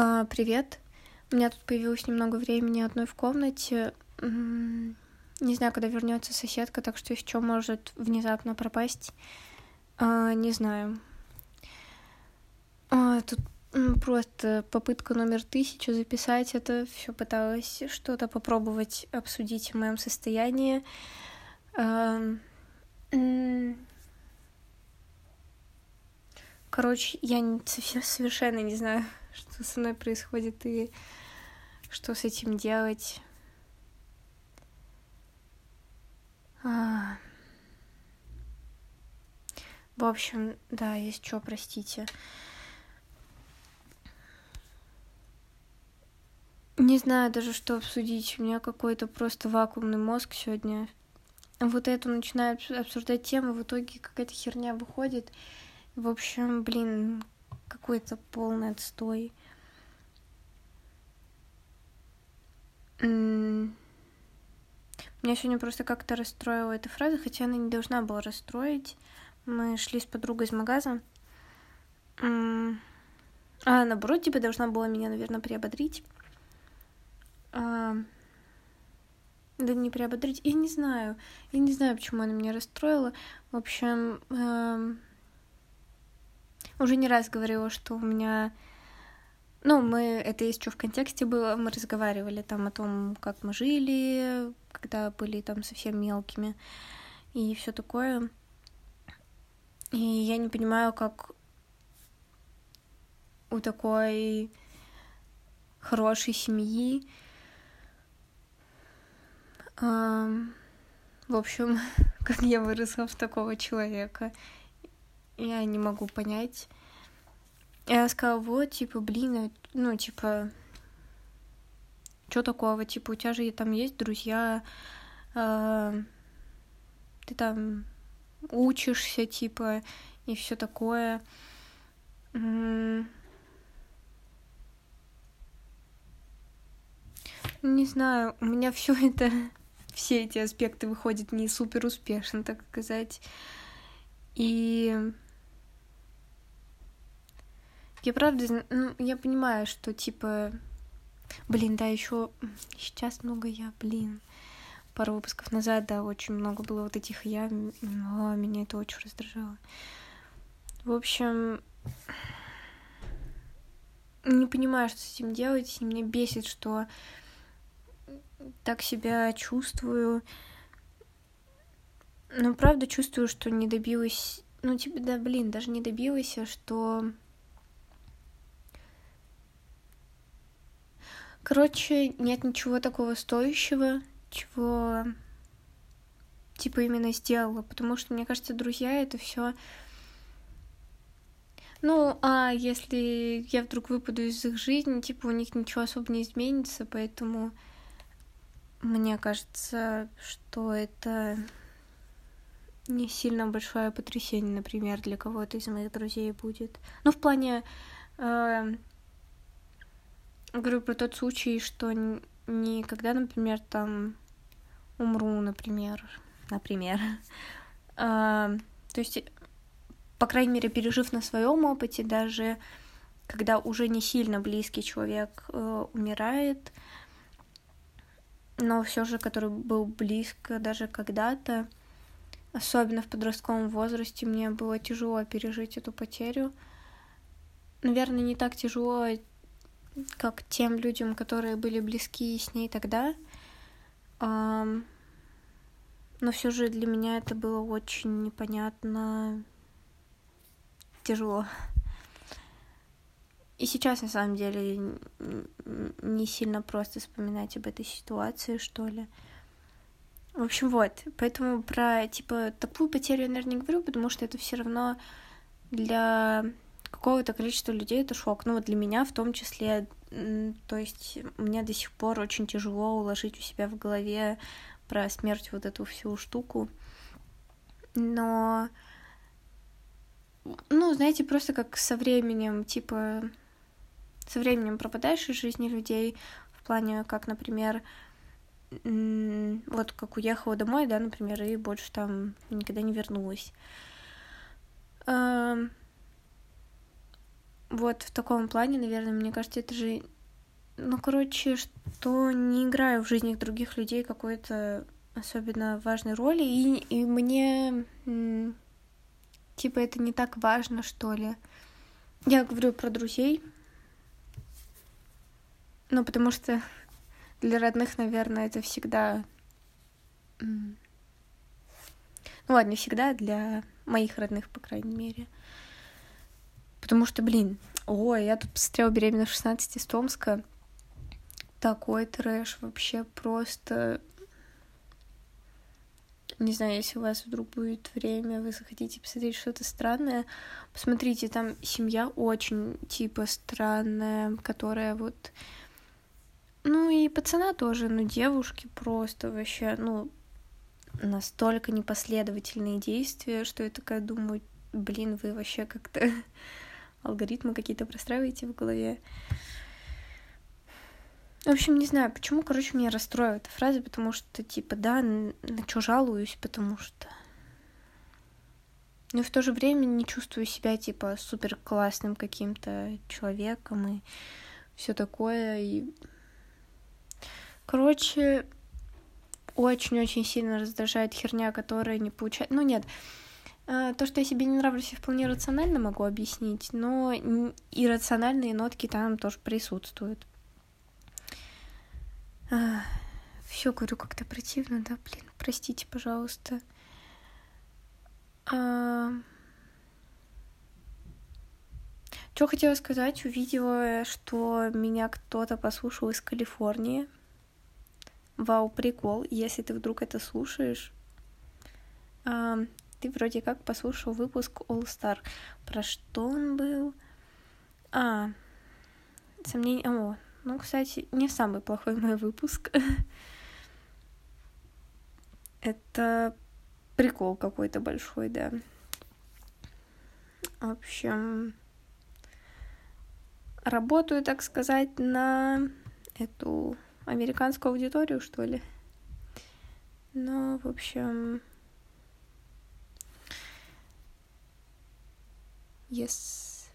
А, привет. У меня тут появилось немного времени одной в комнате. Не знаю, когда вернется соседка, так что еще может внезапно пропасть. А, не знаю. А, тут просто попытка номер тысячу записать это. Все пыталась что-то попробовать обсудить в моем состоянии. А, Короче, я совершенно не знаю, что со мной происходит и что с этим делать. А... В общем, да, есть что, простите. Не знаю даже, что обсудить. У меня какой-то просто вакуумный мозг сегодня. Вот это начинаю обсуждать тему, в итоге какая-то херня выходит. В общем, блин, какой-то полный отстой. Меня сегодня просто как-то расстроила эта фраза, хотя она не должна была расстроить. Мы шли с подругой из магаза. А, наоборот, типа, должна была меня, наверное, приободрить. А... Да не приободрить. Я не знаю. Я не знаю, почему она меня расстроила. В общем, эм уже не раз говорила, что у меня... Ну, мы, это еще в контексте было, мы разговаривали там о том, как мы жили, когда были там совсем мелкими и все такое. И я не понимаю, как у такой хорошей семьи, в общем, как я выросла в такого человека я не могу понять. Я сказала, вот, типа, блин, ну, типа, что такого, типа, у тебя же там есть друзья, э, ты там учишься, типа, и все такое. Не знаю, у меня все это, все эти аспекты выходят не супер успешно, так сказать. И я правда, ну, я понимаю, что типа, блин, да, еще сейчас много я, блин, пару выпусков назад, да, очень много было вот этих я, но меня это очень раздражало. В общем, не понимаю, что с этим делать, и меня бесит, что так себя чувствую. Но правда чувствую, что не добилась, ну, типа, да, блин, даже не добилась, а что Короче, нет ничего такого стоящего, чего типа именно сделала, потому что, мне кажется, друзья — это все. Ну, а если я вдруг выпаду из их жизни, типа у них ничего особо не изменится, поэтому мне кажется, что это не сильно большое потрясение, например, для кого-то из моих друзей будет. Ну, в плане э, говорю про тот случай, что не когда, например, там умру, например, например. А, то есть, по крайней мере, пережив на своем опыте, даже когда уже не сильно близкий человек э, умирает, но все же, который был близко даже когда-то, особенно в подростковом возрасте, мне было тяжело пережить эту потерю. Наверное, не так тяжело, как тем людям, которые были близки с ней тогда. Но все же для меня это было очень непонятно, тяжело. И сейчас, на самом деле, не сильно просто вспоминать об этой ситуации, что ли. В общем, вот. Поэтому про, типа, такую потерю я, наверное, не говорю, потому что это все равно для какого-то количества людей это шок. Ну вот для меня в том числе, то есть мне до сих пор очень тяжело уложить у себя в голове про смерть вот эту всю штуку. Но, ну, знаете, просто как со временем, типа, со временем пропадаешь из жизни людей в плане, как, например, вот как уехала домой, да, например, и больше там никогда не вернулась вот в таком плане, наверное, мне кажется, это же, ну, короче, что не играю в жизни других людей какой-то особенно важной роли, и, и мне, типа, это не так важно, что ли. Я говорю про друзей, ну, потому что для родных, наверное, это всегда... Ну ладно, всегда, для моих родных, по крайней мере. Потому что, блин, ой, я тут посмотрела «Беременна в 16» из Томска. Такой трэш вообще просто... Не знаю, если у вас вдруг будет время, вы захотите посмотреть что-то странное, посмотрите, там семья очень, типа, странная, которая вот... Ну и пацана тоже, ну девушки просто вообще, ну, настолько непоследовательные действия, что я такая думаю, блин, вы вообще как-то алгоритмы какие-то простраиваете в голове. В общем, не знаю, почему, короче, меня расстроила эта фраза, потому что, типа, да, на что жалуюсь, потому что... Но в то же время не чувствую себя, типа, супер классным каким-то человеком и все такое. И... Короче, очень-очень сильно раздражает херня, которая не получает... Ну, нет, то, что я себе не нравлюсь, я вполне рационально могу объяснить, но иррациональные нотки там тоже присутствуют. А, Все говорю как-то противно, да, блин, простите, пожалуйста. А... Что хотела сказать, увидела, что меня кто-то послушал из Калифорнии. Вау, прикол, если ты вдруг это слушаешь. Ты вроде как послушал выпуск All Star. Про что он был? А, сомнение... О, ну, кстати, не самый плохой мой выпуск. Это прикол какой-то большой, да. В общем, работаю, так сказать, на эту американскую аудиторию, что ли. Ну, в общем, Yes.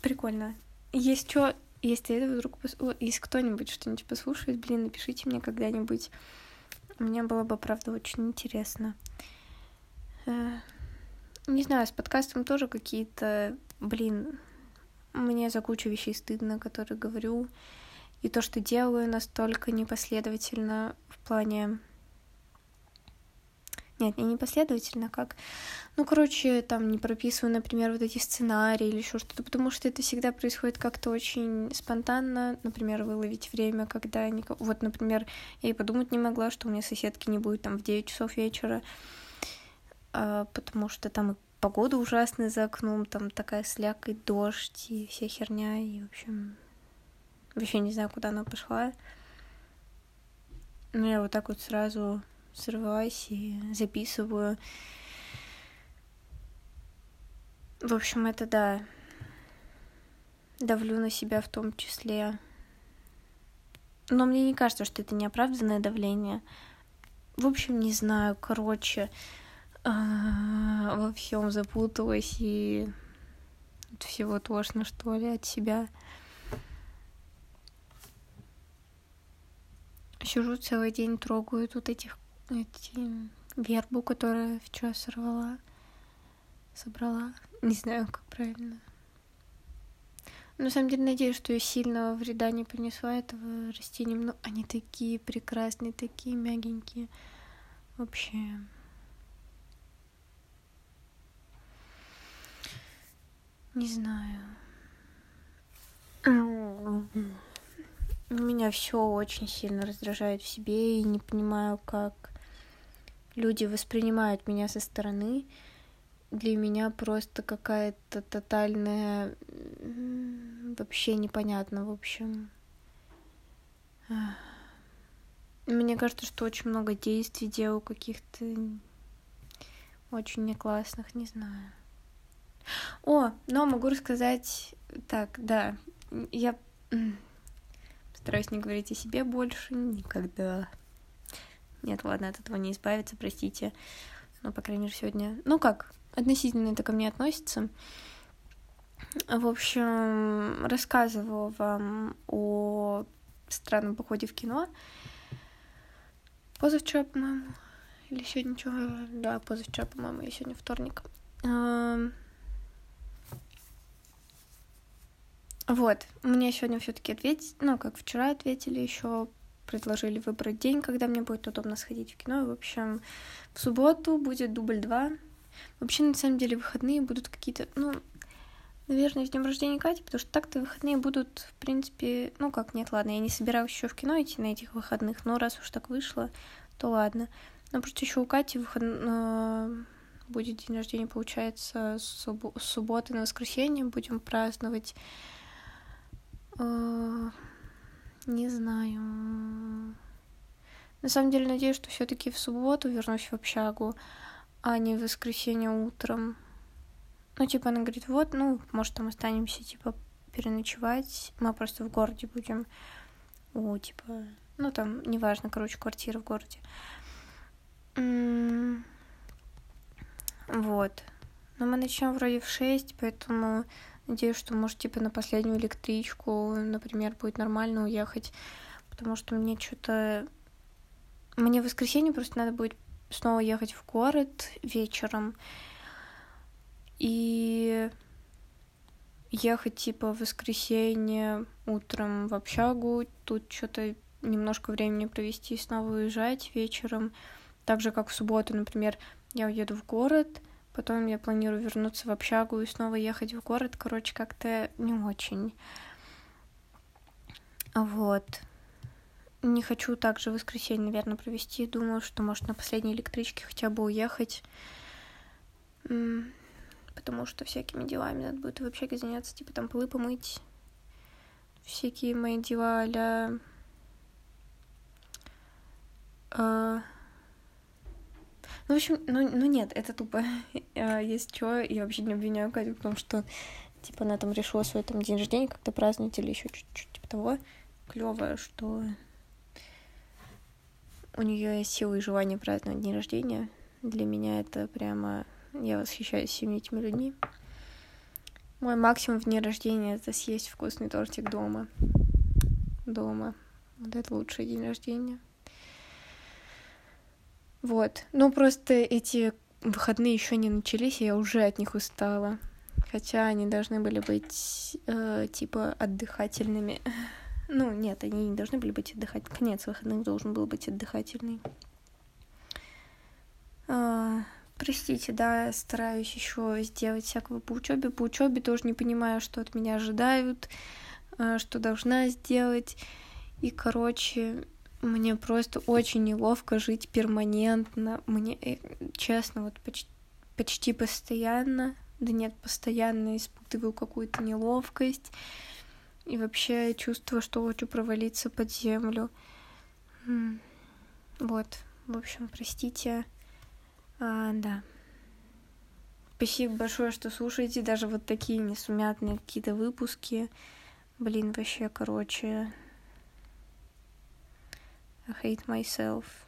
Прикольно. Есть что, если это вдруг... Пос... Если кто-нибудь что-нибудь послушает, блин, напишите мне когда-нибудь. Мне было бы, правда, очень интересно. Э, не знаю, с подкастом тоже какие-то... Блин, мне за кучу вещей стыдно, которые говорю. И то, что делаю, настолько непоследовательно в плане нет, не непоследовательно, как... Ну, короче, там не прописываю, например, вот эти сценарии или еще что-то, потому что это всегда происходит как-то очень спонтанно. Например, выловить время, когда... Никого... Вот, например, я и подумать не могла, что у меня соседки не будет там в 9 часов вечера, а, потому что там и погода ужасная за окном, там такая слякоть, дождь и вся херня, и, в общем, вообще не знаю, куда она пошла. Но я вот так вот сразу срываюсь и записываю. В общем, это да. Давлю на себя в том числе. Но мне не кажется, что это неоправданное давление. В общем, не знаю, короче, а, во всем запуталась и от всего тошно, что ли, от себя. Сижу целый день, трогаю тут этих эти вербу, которую вчера сорвала, собрала. Не знаю, как правильно. Но на самом деле надеюсь, что я сильного вреда не принесла этого растениям. Но они такие прекрасные, такие мягенькие. Вообще. Не знаю. Меня все очень сильно раздражает в себе и не понимаю, как люди воспринимают меня со стороны, для меня просто какая-то тотальная... Вообще непонятно, в общем. Мне кажется, что очень много действий делаю каких-то очень не классных, не знаю. О, но могу рассказать... Так, да, я стараюсь не говорить о себе больше никогда. Нет, ладно, от этого не избавиться, простите. Но, по крайней мере, сегодня... Ну как, относительно это ко мне относится. В общем, рассказывала вам о странном походе в кино. Позавчера, по-моему, или сегодня что? Да, позавчера, по-моему, и сегодня вторник. Вот, мне сегодня все-таки ответить, ну, как вчера ответили, еще предложили выбрать день, когда мне будет удобно сходить в кино. В общем, в субботу будет дубль 2. Вообще, на самом деле, выходные будут какие-то, ну, наверное, с днем рождения Кати, потому что так-то выходные будут, в принципе, ну как, нет, ладно, я не собираюсь еще в кино идти на этих выходных, но раз уж так вышло, то ладно. Но просто еще у Кати выход... Э, будет день рождения, получается, суб... субботы на воскресенье будем праздновать. Не знаю. На самом деле, надеюсь, что все-таки в субботу вернусь в общагу, а не в воскресенье утром. Ну, типа, она говорит, вот, ну, может, там останемся, типа, переночевать. Мы просто в городе будем. О, типа, ну, там, неважно, короче, квартира в городе. Вот. Но мы начнем вроде в 6, поэтому надеюсь, что, может, типа, на последнюю электричку, например, будет нормально уехать. Потому что мне что-то... Мне в воскресенье просто надо будет снова ехать в город вечером и ехать типа в воскресенье утром в общагу, тут что-то немножко времени провести, снова уезжать вечером. Так же, как в субботу, например, я уеду в город, потом я планирую вернуться в общагу и снова ехать в город. Короче, как-то не очень. Вот. Не хочу также воскресенье, наверное, провести. Думаю, что, может, на последней электричке хотя бы уехать потому что всякими делами надо будет в общаге заняться, типа там полы помыть, всякие мои дела а. Ну, в общем, ну, ну нет, это тупо. а, есть что, я вообще не обвиняю Катю, потому что, типа, она там решила свой там день рождения как-то праздновать или еще чуть-чуть типа того. Клево, что у нее есть силы и желание праздновать день рождения. Для меня это прямо я восхищаюсь всеми этими людьми. Мой максимум в день рождения — это съесть вкусный тортик дома. Дома. Вот это лучший день рождения. Вот. Ну, просто эти выходные еще не начались, и я уже от них устала. Хотя они должны были быть, э, типа, отдыхательными. Ну, нет, они не должны были быть отдыхательными. Конец выходных должен был быть отдыхательный. А, Простите, да, стараюсь еще сделать всякого по учебе. По учебе тоже не понимаю, что от меня ожидают, э, что должна сделать. И, короче, мне просто очень неловко жить перманентно. Мне, э, честно, вот почти, почти постоянно, да нет, постоянно испытываю какую-то неловкость. И вообще чувство, что хочу провалиться под землю. Вот, в общем, простите. А, да. Спасибо большое, что слушаете даже вот такие несумятные какие-то выпуски. Блин, вообще, короче. I hate myself.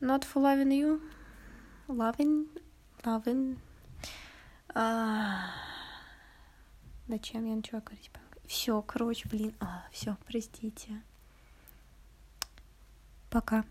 Not for loving you. Loving. Loving. А... Зачем я начала говорить? Все, короче, блин. А, все, простите. Пока.